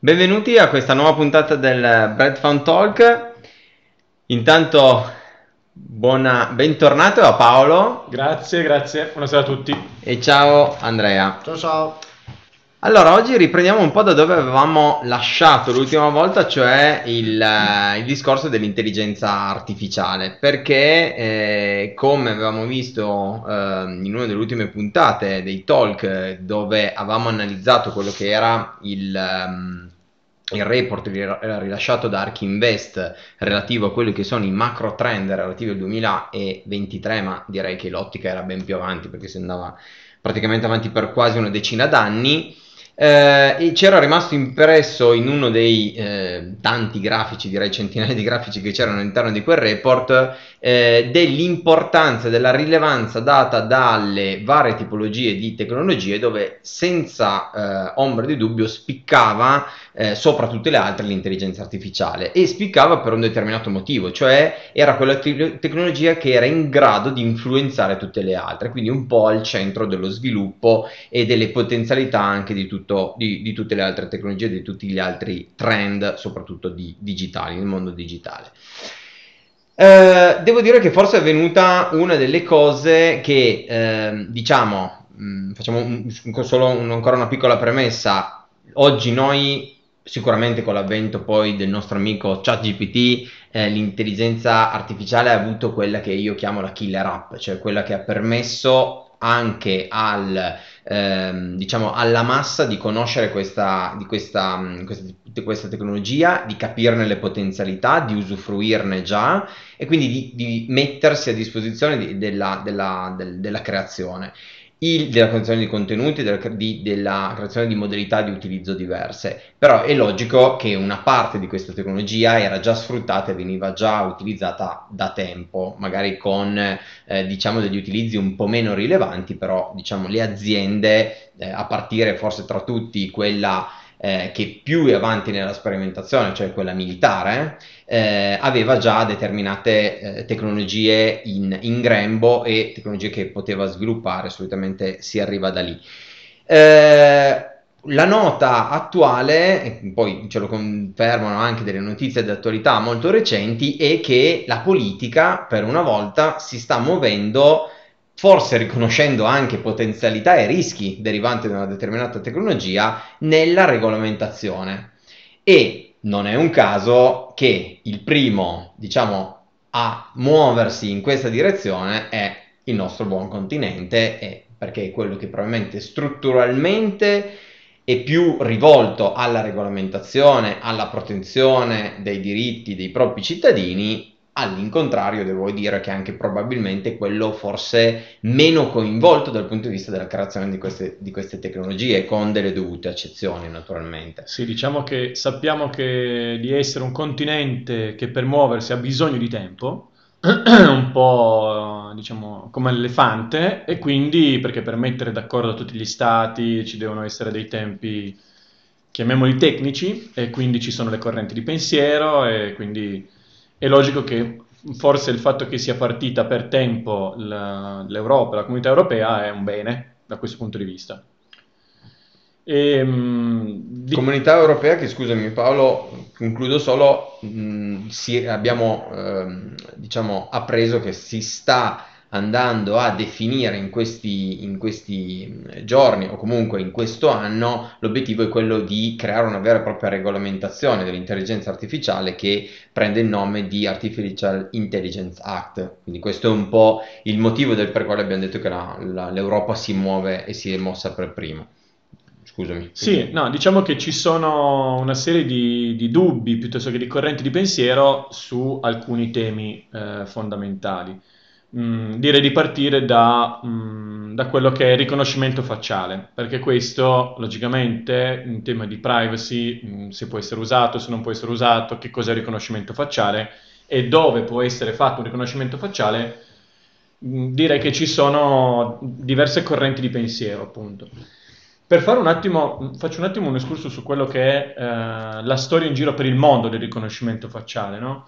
Benvenuti a questa nuova puntata del Bread Found Talk. Intanto, buona, bentornato a Paolo. Grazie, grazie. Buonasera a tutti. E ciao Andrea. Ciao ciao. Allora, oggi riprendiamo un po' da dove avevamo lasciato l'ultima volta, cioè il, eh, il discorso dell'intelligenza artificiale, perché eh, come avevamo visto eh, in una delle ultime puntate dei talk dove avevamo analizzato quello che era il... Um, il report rilasciato da Ark relativo a quelli che sono i macro trend relativi al 2023, ma direi che l'ottica era ben più avanti perché si andava praticamente avanti per quasi una decina d'anni. Eh, c'era rimasto impresso in uno dei eh, tanti grafici, direi centinaia di grafici che c'erano all'interno di quel report, eh, dell'importanza, della rilevanza data dalle varie tipologie di tecnologie dove senza eh, ombra di dubbio spiccava eh, sopra tutte le altre l'intelligenza artificiale e spiccava per un determinato motivo, cioè era quella te- tecnologia che era in grado di influenzare tutte le altre, quindi un po' al centro dello sviluppo e delle potenzialità anche di, tutto, di, di tutte le altre tecnologie, di tutti gli altri trend, soprattutto di digitali, nel mondo digitale. Eh, devo dire che forse è venuta una delle cose che, eh, diciamo, mh, mm, facciamo un, solo un, ancora una piccola premessa. Oggi noi, sicuramente con l'avvento poi del nostro amico ChatGPT, eh, l'intelligenza artificiale ha avuto quella che io chiamo la killer app, cioè quella che ha permesso anche al ehm, diciamo, alla massa di conoscere questa, di questa, mm, questa, questa, tecnologia, di capirne le potenzialità, di usufruirne già e quindi di, di mettersi a disposizione di, della, della, del, della creazione il, della creazione di contenuti, della, di, della, creazione di modalità di utilizzo diverse. Però è logico che una parte di questa tecnologia era già sfruttata e veniva già utilizzata da tempo, magari con eh, diciamo degli utilizzi un po' meno rilevanti, però diciamo le aziende, eh, a partire forse tra tutti quella eh, che più è avanti nella sperimentazione, cioè quella militare, eh, aveva già determinate eh, tecnologie in, in, grembo e tecnologie che poteva sviluppare, solitamente si arriva da lì. Eh, la nota attuale, poi ce lo confermano anche delle notizie di attualità molto recenti, è che la politica per una volta si sta muovendo forse riconoscendo anche potenzialità e rischi derivanti da una determinata tecnologia nella regolamentazione. E non è un caso che il primo, diciamo, a muoversi in questa direzione è il nostro buon continente, perché è quello che probabilmente strutturalmente è più rivolto alla regolamentazione, alla protezione dei diritti dei propri cittadini All'incontrario, devo dire che anche probabilmente quello forse meno coinvolto dal punto di vista della creazione di queste, di queste tecnologie, con delle dovute eccezioni naturalmente. Sì, diciamo che sappiamo che di essere un continente che per muoversi ha bisogno di tempo, un po' diciamo come l'elefante, e quindi perché per mettere d'accordo tutti gli stati ci devono essere dei tempi, chiamiamoli tecnici, e quindi ci sono le correnti di pensiero, e quindi è logico che forse il fatto che sia partita per tempo l'Europa, la comunità europea è un bene da questo punto di vista. E, ehm, di... Comunità europea che, scusami Paolo, concludo solo, mh, mm, si, abbiamo eh, diciamo, appreso che si sta andando a definire in questi, in questi giorni o comunque in questo anno, l'obiettivo è quello di creare una vera e propria regolamentazione dell'intelligenza artificiale che prende il nome di Artificial Intelligence Act. Quindi questo è un po' il motivo del per quale abbiamo detto che la, la, l'Europa si muove e si è mossa per primo. Scusami. Sì, no, diciamo che ci sono una serie di, di, dubbi piuttosto che di correnti di pensiero su alcuni temi eh, fondamentali. Mm, direi di partire da, mm, da, quello che è il riconoscimento facciale, perché questo logicamente in tema di privacy, mm, se può essere usato, se non può essere usato, che cos'è il riconoscimento facciale e dove può essere fatto un riconoscimento facciale, direi che ci sono diverse correnti di pensiero, appunto. Per fare un attimo, faccio un attimo un escurso su quello che è eh, la storia in giro per il mondo del riconoscimento facciale, no?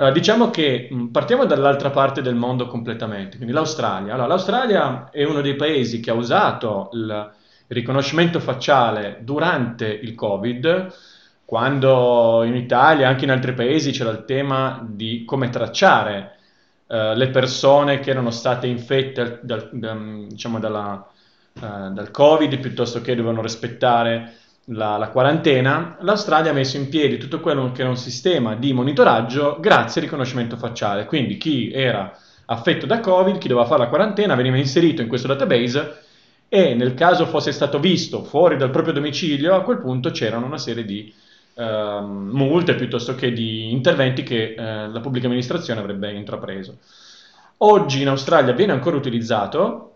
Allora, diciamo che partiamo dall'altra parte del mondo completamente, quindi l'Australia. Allora, l'Australia è uno dei paesi che ha usato il riconoscimento facciale durante il Covid quando in Italia, anche in altri paesi, c'era il tema di come tracciare uh, le persone che erano state infette dal, da, diciamo dalla, uh, dal Covid piuttosto che dovevano rispettare la, la, quarantena, l'Australia ha messo in piedi tutto quello che era un sistema di monitoraggio grazie al riconoscimento facciale. Quindi chi era affetto da Covid, chi doveva fare la quarantena, veniva inserito in questo database e nel caso fosse stato visto fuori dal proprio domicilio, a quel punto c'erano una serie di uh, multe piuttosto che di interventi che uh, la pubblica amministrazione avrebbe intrapreso. Oggi in Australia viene ancora utilizzato,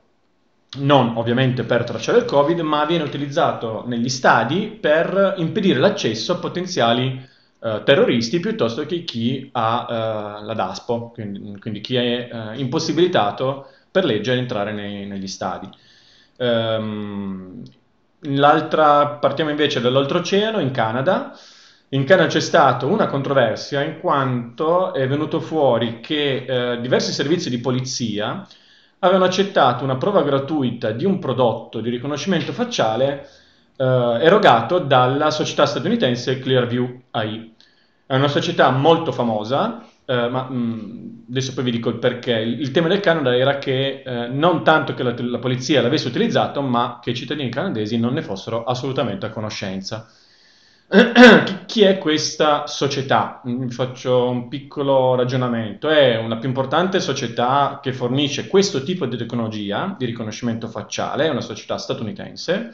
non ovviamente per tracciare il Covid, ma viene utilizzato negli stadi per impedire l'accesso a potenziali uh, terroristi piuttosto che chi ha uh, la DASPO, quindi, quindi, chi è uh, impossibilitato per legge ad entrare nei, negli stadi. Um, partiamo invece dall'oltreoceano, in Canada. In Canada c'è stata una controversia in quanto è venuto fuori che eh, diversi servizi di polizia avevano accettato una prova gratuita di un prodotto di riconoscimento facciale eh, erogato dalla società statunitense Clearview AI. È una società molto famosa, eh, ma mh, mm, adesso poi vi dico il perché. Il, il tema del Canada era che eh, non tanto che la, la polizia l'avesse utilizzato, ma che i cittadini canadesi non ne fossero assolutamente a conoscenza. Chi è questa società? Vi faccio un piccolo ragionamento. È una più importante società che fornisce questo tipo di tecnologia di riconoscimento facciale, è una società statunitense.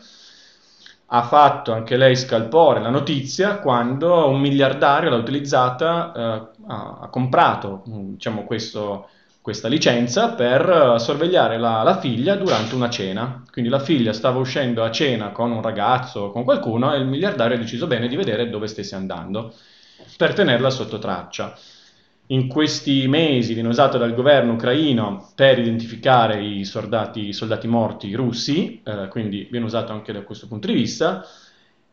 Ha fatto anche lei scalpore la notizia quando un miliardario l'ha utilizzata, eh, ha, comprato diciamo, questo, questa licenza per eh, sorvegliare la, la, figlia durante una cena. Quindi la figlia stava uscendo a cena con un ragazzo o con qualcuno e il miliardario ha deciso bene di vedere dove stesse andando per tenerla sotto traccia. In questi mesi viene usato dal governo ucraino per identificare i soldati, i soldati morti russi, eh, quindi viene usato anche da questo punto di vista,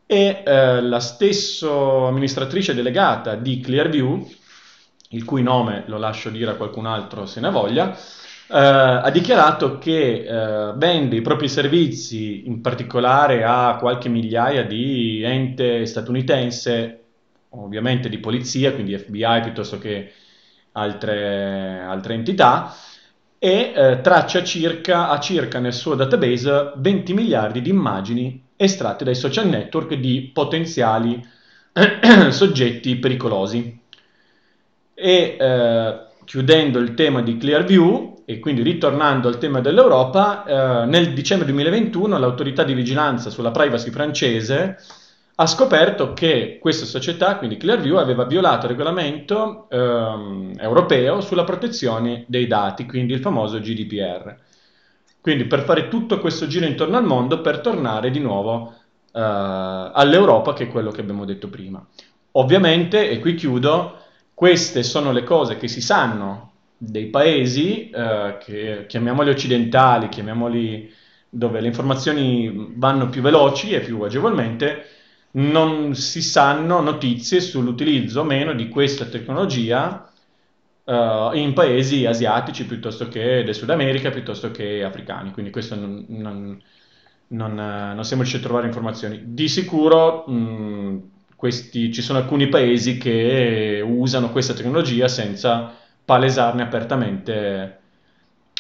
e eh, la stessa amministratrice delegata di Clearview, il cui nome lo lascio dire a qualcun altro se ne voglia, eh, ha dichiarato che eh, vende i propri servizi in particolare a qualche migliaia di ente statunitense, ovviamente di polizia, quindi FBI piuttosto che altre, altre entità, e eh, traccia circa, ha circa nel suo database 20 miliardi di immagini estratte dai social network di potenziali soggetti pericolosi. E eh, chiudendo il tema di Clearview e quindi ritornando al tema dell'Europa, eh, nel dicembre 2021 l'autorità di vigilanza sulla privacy francese ha scoperto che questa società, quindi Clearview, aveva violato il regolamento ehm, europeo sulla protezione dei dati, quindi il famoso GDPR. Quindi per fare tutto questo giro intorno al mondo per tornare di nuovo eh, all'Europa, che è quello che abbiamo detto prima. Ovviamente, e qui chiudo, queste sono le cose che si sanno dei paesi, eh, che chiamiamoli occidentali, chiamiamoli dove le informazioni vanno più veloci e più agevolmente, non si sanno notizie sull'utilizzo o meno di questa tecnologia uh, in paesi asiatici piuttosto che del Sud America, piuttosto che africani. Quindi questo non, non, non, non siamo riusciti a trovare informazioni. Di sicuro mh, questi, ci sono alcuni paesi che usano questa tecnologia senza palesarne apertamente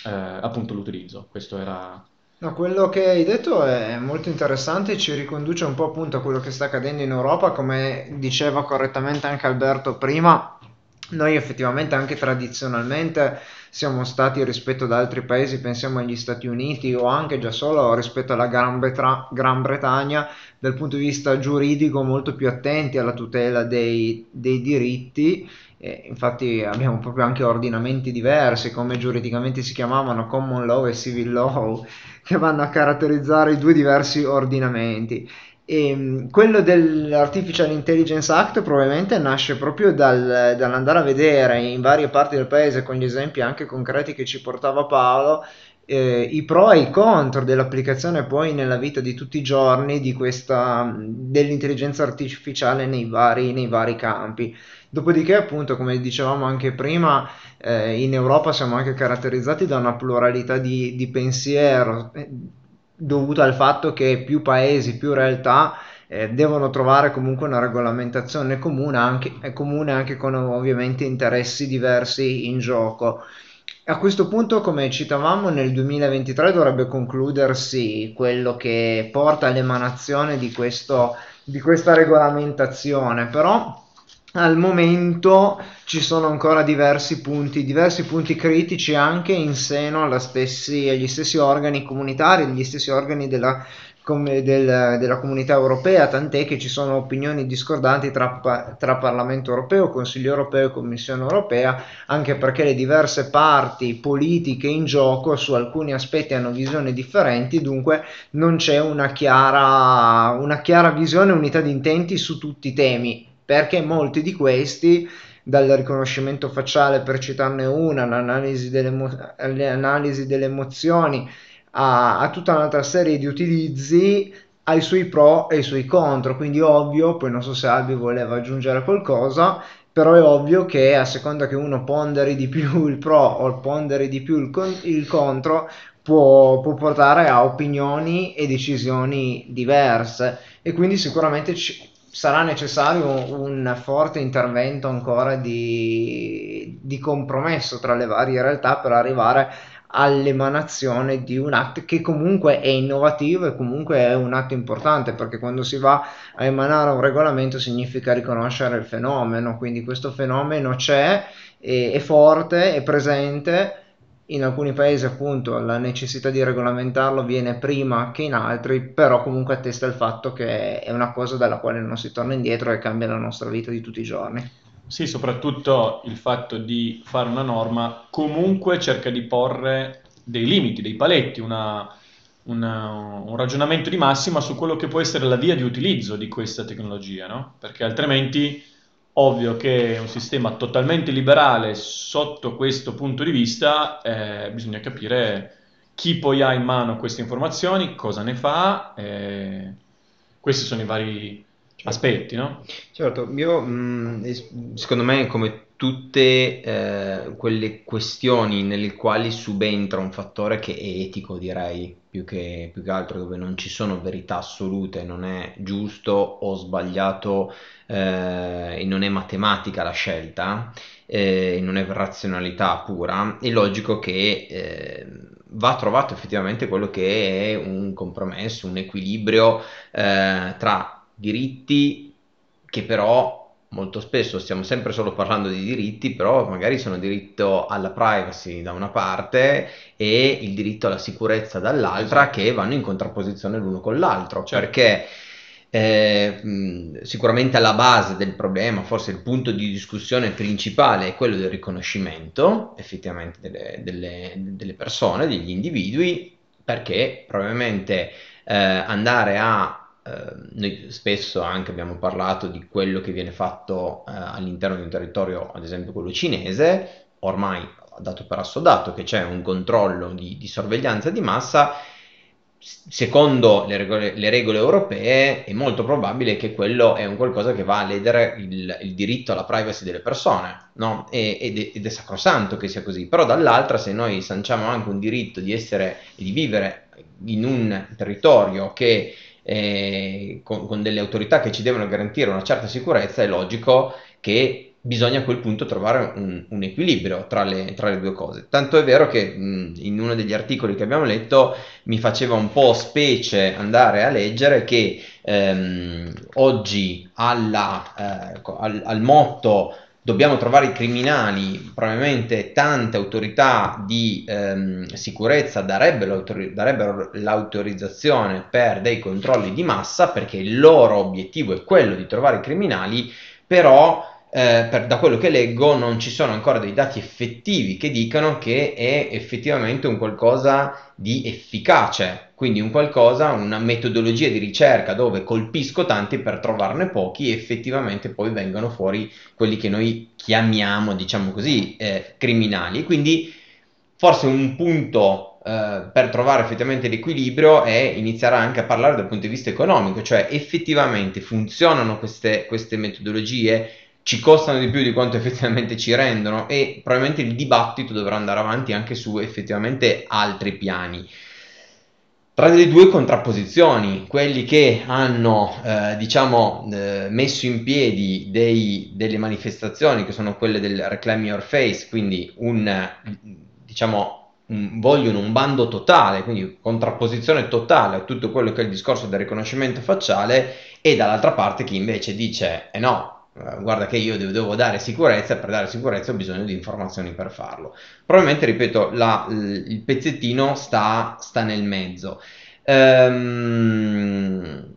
eh, appunto l'utilizzo. Questo era... No, quello che hai detto è molto interessante e ci riconduce un po' appunto a quello che sta accadendo in Europa, come diceva correttamente anche Alberto prima, noi effettivamente anche tradizionalmente siamo stati rispetto ad altri paesi, pensiamo agli Stati Uniti o anche già solo rispetto alla Gran, Bretra- Gran Bretagna, dal punto di vista giuridico molto più attenti alla tutela dei, dei diritti. Eh, infatti abbiamo proprio anche ordinamenti diversi, come giuridicamente si chiamavano common law e civil law, che vanno a caratterizzare i due diversi ordinamenti. E ehm, quello dell'Artificial Intelligence Act probabilmente nasce proprio dal, dall'andare a vedere in varie parti del paese, con gli esempi anche concreti che ci portava Paolo, eh, i pro e i contro dell'applicazione poi nella vita di tutti i giorni questa, dell'intelligenza artificiale nei vari, nei vari campi. Dopodiché, appunto, come dicevamo anche prima, eh, in Europa siamo anche caratterizzati da una pluralità di, di pensiero dovuto al fatto che più paesi, più realtà eh, devono trovare comunque una regolamentazione comune anche, comune anche con ovviamente interessi diversi in gioco. A questo punto, come citavamo, nel 2023 dovrebbe concludersi quello che porta all'emanazione di, questo, di questa regolamentazione, però al momento ci sono ancora diversi punti, diversi punti critici anche in seno stessi, agli stessi organi comunitari, agli stessi organi della come del, della comunità europea, tant'è che ci sono opinioni discordanti tra, tra, Parlamento europeo, Consiglio europeo e Commissione europea, anche perché le diverse parti politiche in gioco su alcuni aspetti hanno visioni differenti, dunque non c'è una chiara, una chiara visione, unità di intenti su tutti i temi, perché molti di questi dal riconoscimento facciale per citarne una, l'analisi delle, l'analisi delle emozioni, a, a tutta un'altra serie di utilizzi ha i suoi pro e i suoi contro, quindi ovvio, poi non so se Albi voleva aggiungere qualcosa, però è ovvio che a seconda che uno ponderi di più il pro o ponderi di più il, con- il contro, può, può, portare a opinioni e decisioni diverse. E quindi sicuramente ci, sarà necessario un forte intervento ancora di, di compromesso tra le varie realtà per arrivare all'emanazione di un atto che comunque è innovativo e comunque è un atto importante perché quando si va a emanare un regolamento significa riconoscere il fenomeno, quindi questo fenomeno c'è, è, è forte, è presente. In alcuni paesi appunto la necessità di regolamentarlo viene prima che in altri, però comunque attesta il fatto che è una cosa dalla quale non si torna indietro e cambia la nostra vita di tutti i giorni. Sì, soprattutto il fatto di fare una norma comunque cerca di porre dei limiti, dei paletti, una, una, un ragionamento di massima su quello che può essere la via di utilizzo di questa tecnologia, no? Perché altrimenti, ovvio che un sistema totalmente liberale sotto questo punto di vista, eh, bisogna capire chi poi ha in mano queste informazioni, cosa ne fa, eh, questi sono i vari certo. aspetti, no? Certo, io mh, mm, secondo me come tutte eh, quelle questioni nelle quali subentra un fattore che è etico, direi, più che, più che altro dove non ci sono verità assolute, non è giusto o sbagliato eh, e non è matematica la scelta, eh, non è razionalità pura, è logico che eh, va trovato effettivamente quello che è un compromesso, un equilibrio eh, tra diritti che però molto spesso stiamo sempre solo parlando di diritti, però magari sono diritto alla privacy da una parte e il diritto alla sicurezza dall'altra che vanno in contrapposizione l'uno con l'altro, certo. perché eh, sicuramente alla base del problema, forse il punto di discussione principale è quello del riconoscimento effettivamente delle, delle, delle persone, degli individui, perché probabilmente eh, andare a noi spesso anche abbiamo parlato di quello che viene fatto eh, all'interno di un territorio, ad esempio quello cinese, ormai dato per assodato che c'è un controllo di, di sorveglianza di massa, secondo le regole, le regole, europee è molto probabile che quello è un qualcosa che va a ledere il, il diritto alla privacy delle persone, no? e, ed, è, ed, è, sacrosanto che sia così, però dall'altra se noi sanciamo anche un diritto di essere e di vivere in un territorio che eh, con, con, delle autorità che ci devono garantire una certa sicurezza, è logico che bisogna a quel punto trovare un, un equilibrio tra le, tra le, due cose. Tanto è vero che mh, in uno degli articoli che abbiamo letto mi faceva un po' specie andare a leggere che ehm, oggi alla, eh, al, al motto dobbiamo trovare i criminali, probabilmente tante autorità di ehm, sicurezza darebbero, darebbero, l'autorizzazione per dei controlli di massa perché il loro obiettivo è quello di trovare i criminali, però eh, per, da quello che leggo non ci sono ancora dei dati effettivi che dicano che è effettivamente un qualcosa di efficace, quindi un qualcosa, una metodologia di ricerca dove colpisco tanti per trovarne pochi e effettivamente poi vengono fuori quelli che noi chiamiamo, diciamo così, eh, criminali. Quindi forse un punto eh, per trovare effettivamente l'equilibrio è iniziare anche a parlare dal punto di vista economico, cioè effettivamente funzionano queste, queste metodologie, ci costano di più di quanto effettivamente ci rendono e probabilmente il dibattito dovrà andare avanti anche su effettivamente altri piani. tra le due contrapposizioni, quelli che hanno eh, diciamo, eh, messo in piedi dei, delle manifestazioni che sono quelle del Reclaim Your Face, quindi un, diciamo, un, vogliono un bando totale, quindi contrapposizione totale a tutto quello che è il discorso del riconoscimento facciale, e dall'altra parte chi invece dice, eh no, guarda che io devo, dare sicurezza e per dare sicurezza ho bisogno di informazioni per farlo. Probabilmente, ripeto, la, il pezzettino sta, sta nel mezzo. Ehm,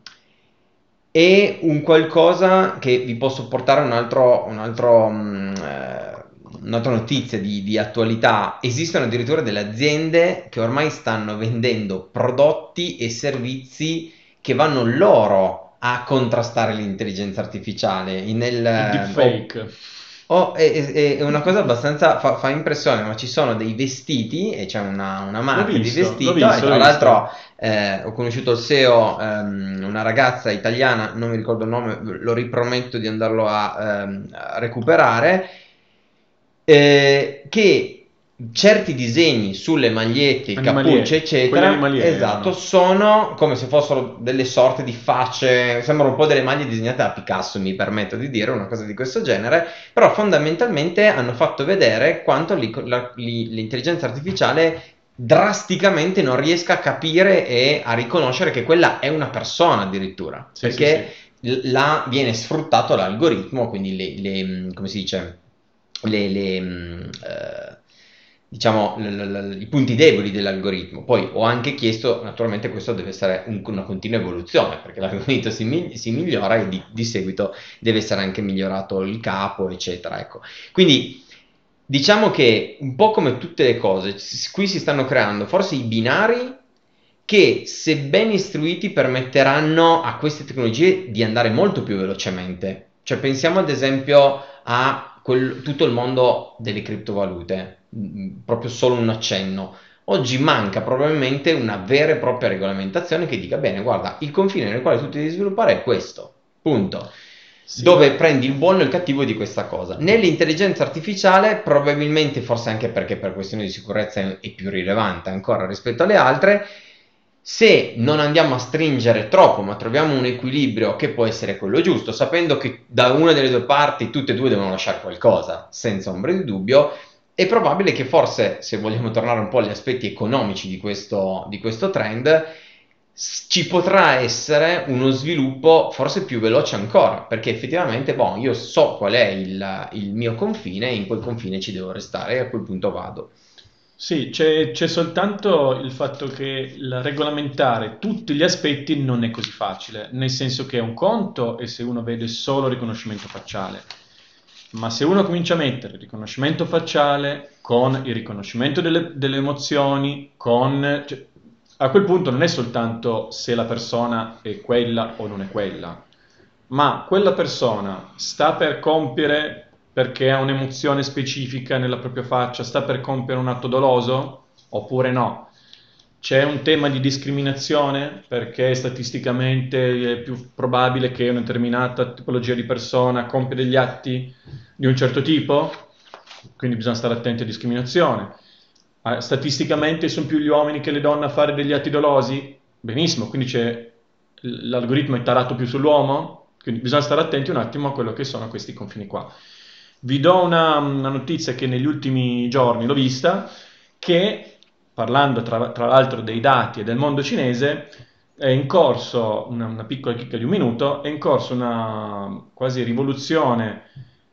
è un qualcosa che vi posso portare un altro, un altro, um, eh, un'altra notizia di, di, attualità. Esistono addirittura delle aziende che ormai stanno vendendo prodotti e servizi che vanno loro a contrastare l'intelligenza artificiale. Nel, deepfake. Oh, oh, è, è, una cosa abbastanza fa, fa, impressione, ma ci sono dei vestiti e c'è una, una marca visto, di vestito. Visto, e tra l'altro eh, ho conosciuto il SEO, ehm, una ragazza italiana, non mi ricordo il nome, lo riprometto di andarlo a, ehm, a recuperare. Eh, che certi disegni sulle magliette, cappucce, eccetera, esatto, sono come se fossero delle sorte di facce, sembrano un po' delle maglie disegnate da Picasso, mi permetto di dire, una cosa di questo genere, però fondamentalmente hanno fatto vedere quanto li, la, li, l'intelligenza artificiale drasticamente non riesca a capire e a riconoscere che quella è una persona addirittura, sì, perché sì, sì. La, viene sfruttato l'algoritmo, quindi le, le come si dice, le, le uh, diciamo, l- l- i punti deboli dell'algoritmo. Poi ho anche chiesto, naturalmente questo deve essere un- una continua evoluzione, perché l'algoritmo si, mi- si migliora e di-, di, seguito deve essere anche migliorato il capo, eccetera. Ecco. Quindi diciamo che un po' come tutte le cose, qui si stanno creando forse i binari che se ben istruiti permetteranno a queste tecnologie di andare molto più velocemente. Cioè pensiamo ad esempio a quel, tutto il mondo delle criptovalute proprio solo un accenno. Oggi manca probabilmente una vera e propria regolamentazione che dica bene, guarda, il confine nel quale tu devi sviluppare è questo, punto. Sì. Dove prendi il buono e il cattivo di questa cosa. Nell'intelligenza artificiale, probabilmente, forse anche perché per questioni di sicurezza è più rilevante ancora rispetto alle altre, se non andiamo a stringere troppo, ma troviamo un equilibrio che può essere quello giusto, sapendo che da una delle due parti tutte e due devono lasciare qualcosa, senza ombra di dubbio, è probabile che forse, se vogliamo tornare un po' agli aspetti economici di questo, di questo trend, ci potrà essere uno sviluppo forse più veloce ancora, perché effettivamente boh, io so qual è il, il, mio confine e in quel confine ci devo restare e a quel punto vado. Sì, c'è, c'è soltanto il fatto che il regolamentare tutti gli aspetti non è così facile, nel senso che è un conto e se uno vede solo riconoscimento facciale ma se uno comincia a mettere il riconoscimento facciale con il riconoscimento delle, delle emozioni, con... Cioè, a quel punto non è soltanto se la persona è quella o non è quella, ma quella persona sta per compiere, perché ha un'emozione specifica nella propria faccia, sta per compiere un atto doloso oppure no. C'è un tema di discriminazione perché statisticamente è più probabile che una determinata tipologia di persona compia degli atti di un certo tipo, quindi bisogna stare attenti a discriminazione. Ah, statisticamente sono più gli uomini che le donne a fare degli atti dolosi? Benissimo, quindi l'algoritmo è tarato più sull'uomo, quindi bisogna stare attenti un attimo a quello che sono questi confini qua. Vi do una, una notizia che negli ultimi giorni l'ho vista, che parlando tra, tra, l'altro dei dati e del mondo cinese, è in corso, una, una, piccola chicca di un minuto, è in corso una quasi rivoluzione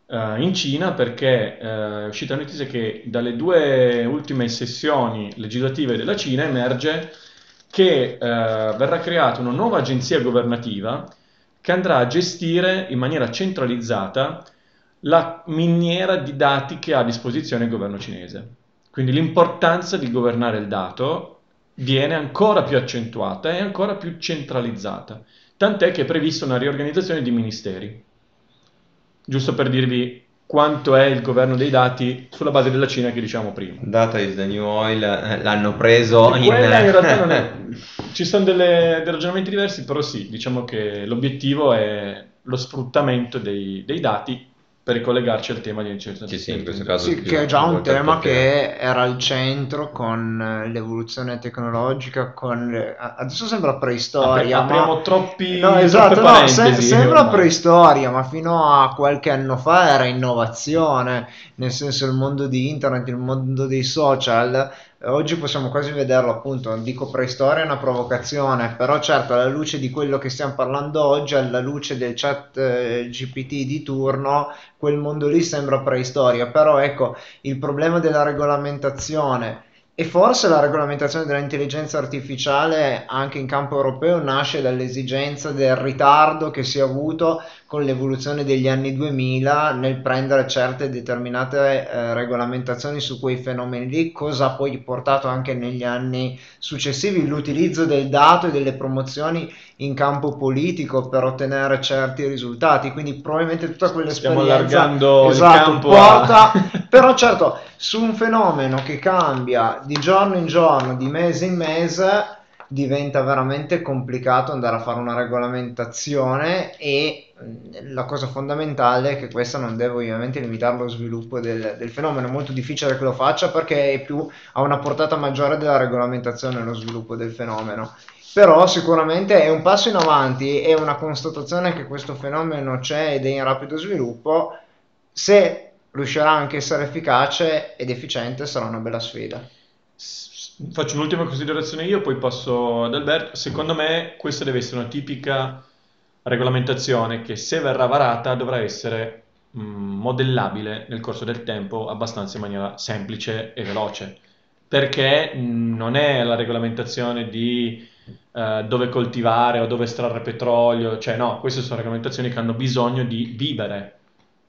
uh, in Cina perché uh, è uscita la notizia che dalle due ultime sessioni legislative della Cina emerge che uh, verrà creata una nuova agenzia governativa che andrà a gestire in maniera centralizzata la miniera di dati che ha a disposizione il governo cinese. Quindi l'importanza di governare il dato viene ancora più accentuata e ancora più centralizzata, tant'è che è prevista una riorganizzazione di ministeri. Giusto per dirvi quanto è il governo dei dati sulla base della Cina che diciamo prima. Data is the new oil, eh, l'hanno preso in... Quella in realtà non è... Ci sono delle, dei ragionamenti diversi, però sì, diciamo che l'obiettivo è lo sfruttamento dei, dei dati per ricollegarci al tema di intelligenza Sì, sì, in questo caso Sì, che è già un tema che era al centro con eh, l'evoluzione tecnologica, con adesso sembra Apri- preistoria, ma... apriamo troppi, No, esatto, no, se- sembra ormai. preistoria, ma fino a qualche anno fa era innovazione, nel senso il mondo di internet, il mondo dei social, oggi possiamo quasi vederlo appunto, dico preistoria è una provocazione, però certo alla luce di quello che stiamo parlando oggi, alla luce del chat eh, GPT di turno, quel mondo lì sembra preistoria, però ecco, il problema della regolamentazione e forse la regolamentazione dell'intelligenza artificiale anche in campo europeo nasce dall'esigenza del ritardo che si è avuto con l'evoluzione degli anni 2000 nel prendere certe determinate eh, regolamentazioni su quei fenomeni lì, cosa ha poi portato anche negli anni successivi l'utilizzo del dato e delle promozioni in campo politico per ottenere certi risultati. Quindi probabilmente tutta quell'esperienza Stiamo allargando il esatto, campo a- porta però certo, su un fenomeno che cambia di giorno in giorno, di mese in mese, diventa veramente complicato andare a fare una regolamentazione e mh, la cosa fondamentale è che questa non deve ovviamente limitare lo sviluppo del, del fenomeno, è molto difficile che lo faccia perché è più, ha una portata maggiore della regolamentazione lo sviluppo del fenomeno. Però sicuramente è un passo in avanti, è una constatazione che questo fenomeno c'è ed è in rapido sviluppo. Se riuscirà anche a essere efficace ed efficiente sarà una bella sfida. Faccio un'ultima considerazione io, poi passo ad Alberto. Secondo me questa deve essere una tipica regolamentazione che se verrà varata dovrà essere mh, modellabile nel corso del tempo abbastanza in maniera semplice e veloce, perché non è la regolamentazione di eh, dove coltivare o dove estrarre petrolio, cioè no, queste sono regolamentazioni che hanno bisogno di vivere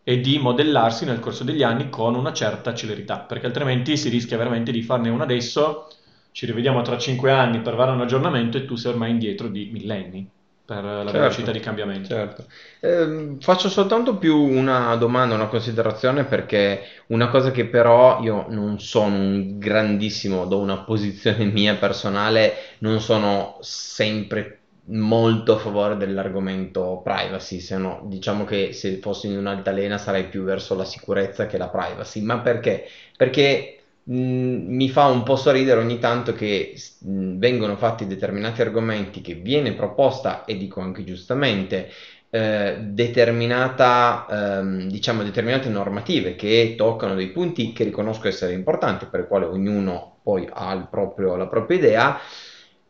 e di modellarsi nel corso degli anni con una certa celerità, perché altrimenti si rischia veramente di farne una adesso, ci rivediamo tra cinque anni per fare un aggiornamento e tu sei ormai indietro di millenni per la Certo, velocità di cambiamento. Certo. Ehm, faccio soltanto più una domanda, una considerazione perché una cosa che però io non sono un grandissimo, do una posizione mia personale, non sono sempre molto a favore dell'argomento privacy, se no, diciamo che se fossi in un'altalena sarei più verso la sicurezza che la privacy, ma perché? Perché mh, mi fa un po' sorridere ogni tanto che mh, vengono fatti determinati argomenti che viene proposta, e dico anche giustamente, eh, determinata, ehm, diciamo, determinate normative che toccano dei punti che riconosco essere importanti, per i quali ognuno poi ha proprio- la propria idea.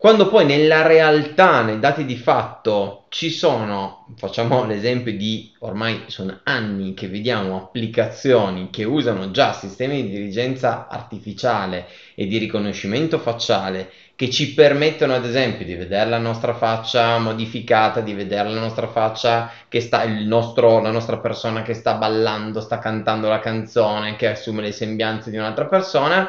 Quando poi nella realtà, nei dati di fatto, ci sono, facciamo l'esempio di ormai sono anni che vediamo applicazioni che usano già sistemi di intelligenza artificiale e di riconoscimento facciale che ci permettono ad esempio di vedere la nostra faccia modificata, di vedere la nostra faccia che sta, nostro, la nostra persona che sta ballando, sta cantando la canzone, che assume le sembianze di un'altra persona.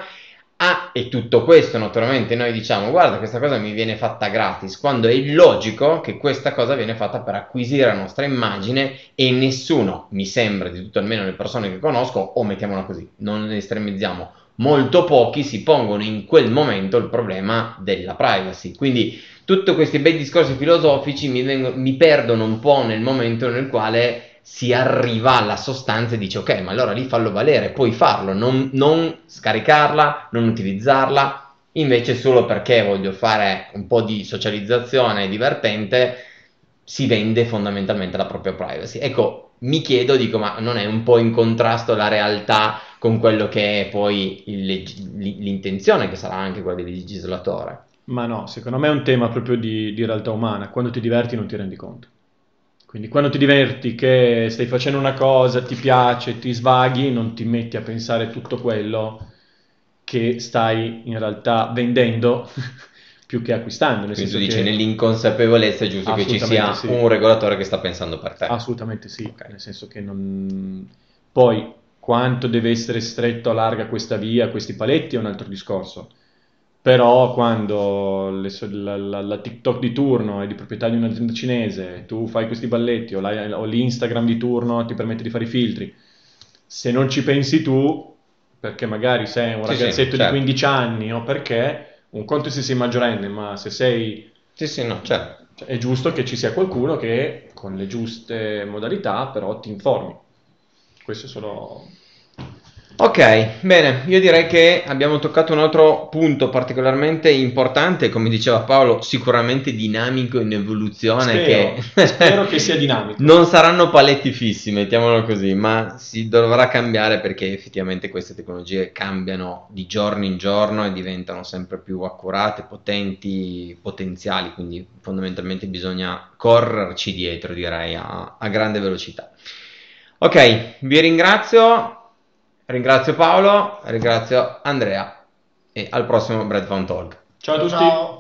Ah, e tutto questo naturalmente noi diciamo guarda questa cosa mi viene fatta gratis quando è illogico che questa cosa viene fatta per acquisire la nostra immagine e nessuno mi sembra di tutto almeno le persone che conosco o mettiamola così non estremizziamo molto pochi si pongono in quel momento il problema della privacy. Quindi tutti questi bei discorsi filosofici mi, vengo- mi perdono un po' nel momento nel quale si arriva alla sostanza e dice ok, ma allora lì fallo valere, puoi farlo, non, non scaricarla, non utilizzarla, invece solo perché voglio fare un po' di socializzazione divertente si vende fondamentalmente la propria privacy. Ecco, mi chiedo, dico, ma non è un po' in contrasto la realtà con quello che è poi il l'intenzione che sarà anche quella del legislatore? Ma no, secondo me è un tema proprio di, di realtà umana. Quando ti diverti non ti rendi conto. Quindi quando ti diverti che stai facendo una cosa, ti piace, ti svaghi, non ti metti a pensare tutto quello che stai in realtà vendendo più che acquistando. Nel Quindi senso tu dici che- nell'inconsapevolezza è giusto che ci sia sì. un regolatore che sta pensando per te. Assolutamente sì, Ok. nel senso che non... Poi, quanto deve essere stretto, larga questa via, questi paletti è un altro discorso. Però quando le la, la- la TikTok di turno è di proprietà di un'azienda cinese, tu fai questi balletti o, la- o l'Instagram di turno ti permette di fare i filtri, se non ci pensi tu, perché magari sei un Sì, sì, ragazzetto di certo. 15 anni o perché, un conto è se sei maggiorenne, ma se sei Sì, sì, no, certo. è giusto che ci sia qualcuno che con le giuste modalità però ti informi. questo è solo Ok, bene, io direi che abbiamo toccato un altro punto particolarmente importante, come diceva Paolo, sicuramente dinamico in evoluzione. Spero, che... spero che sia dinamico. Non saranno paletti fissi, mettiamolo così, ma si dovrà cambiare perché effettivamente queste tecnologie cambiano di giorno in giorno e diventano sempre più accurate, potenti, potenziali, quindi fondamentalmente bisogna correrci dietro, direi, a, a grande velocità. Ok, vi ringrazio. Ringrazio Paolo, ringrazio Andrea e al prossimo Bread Talk. Ciao a tutti. Ciao.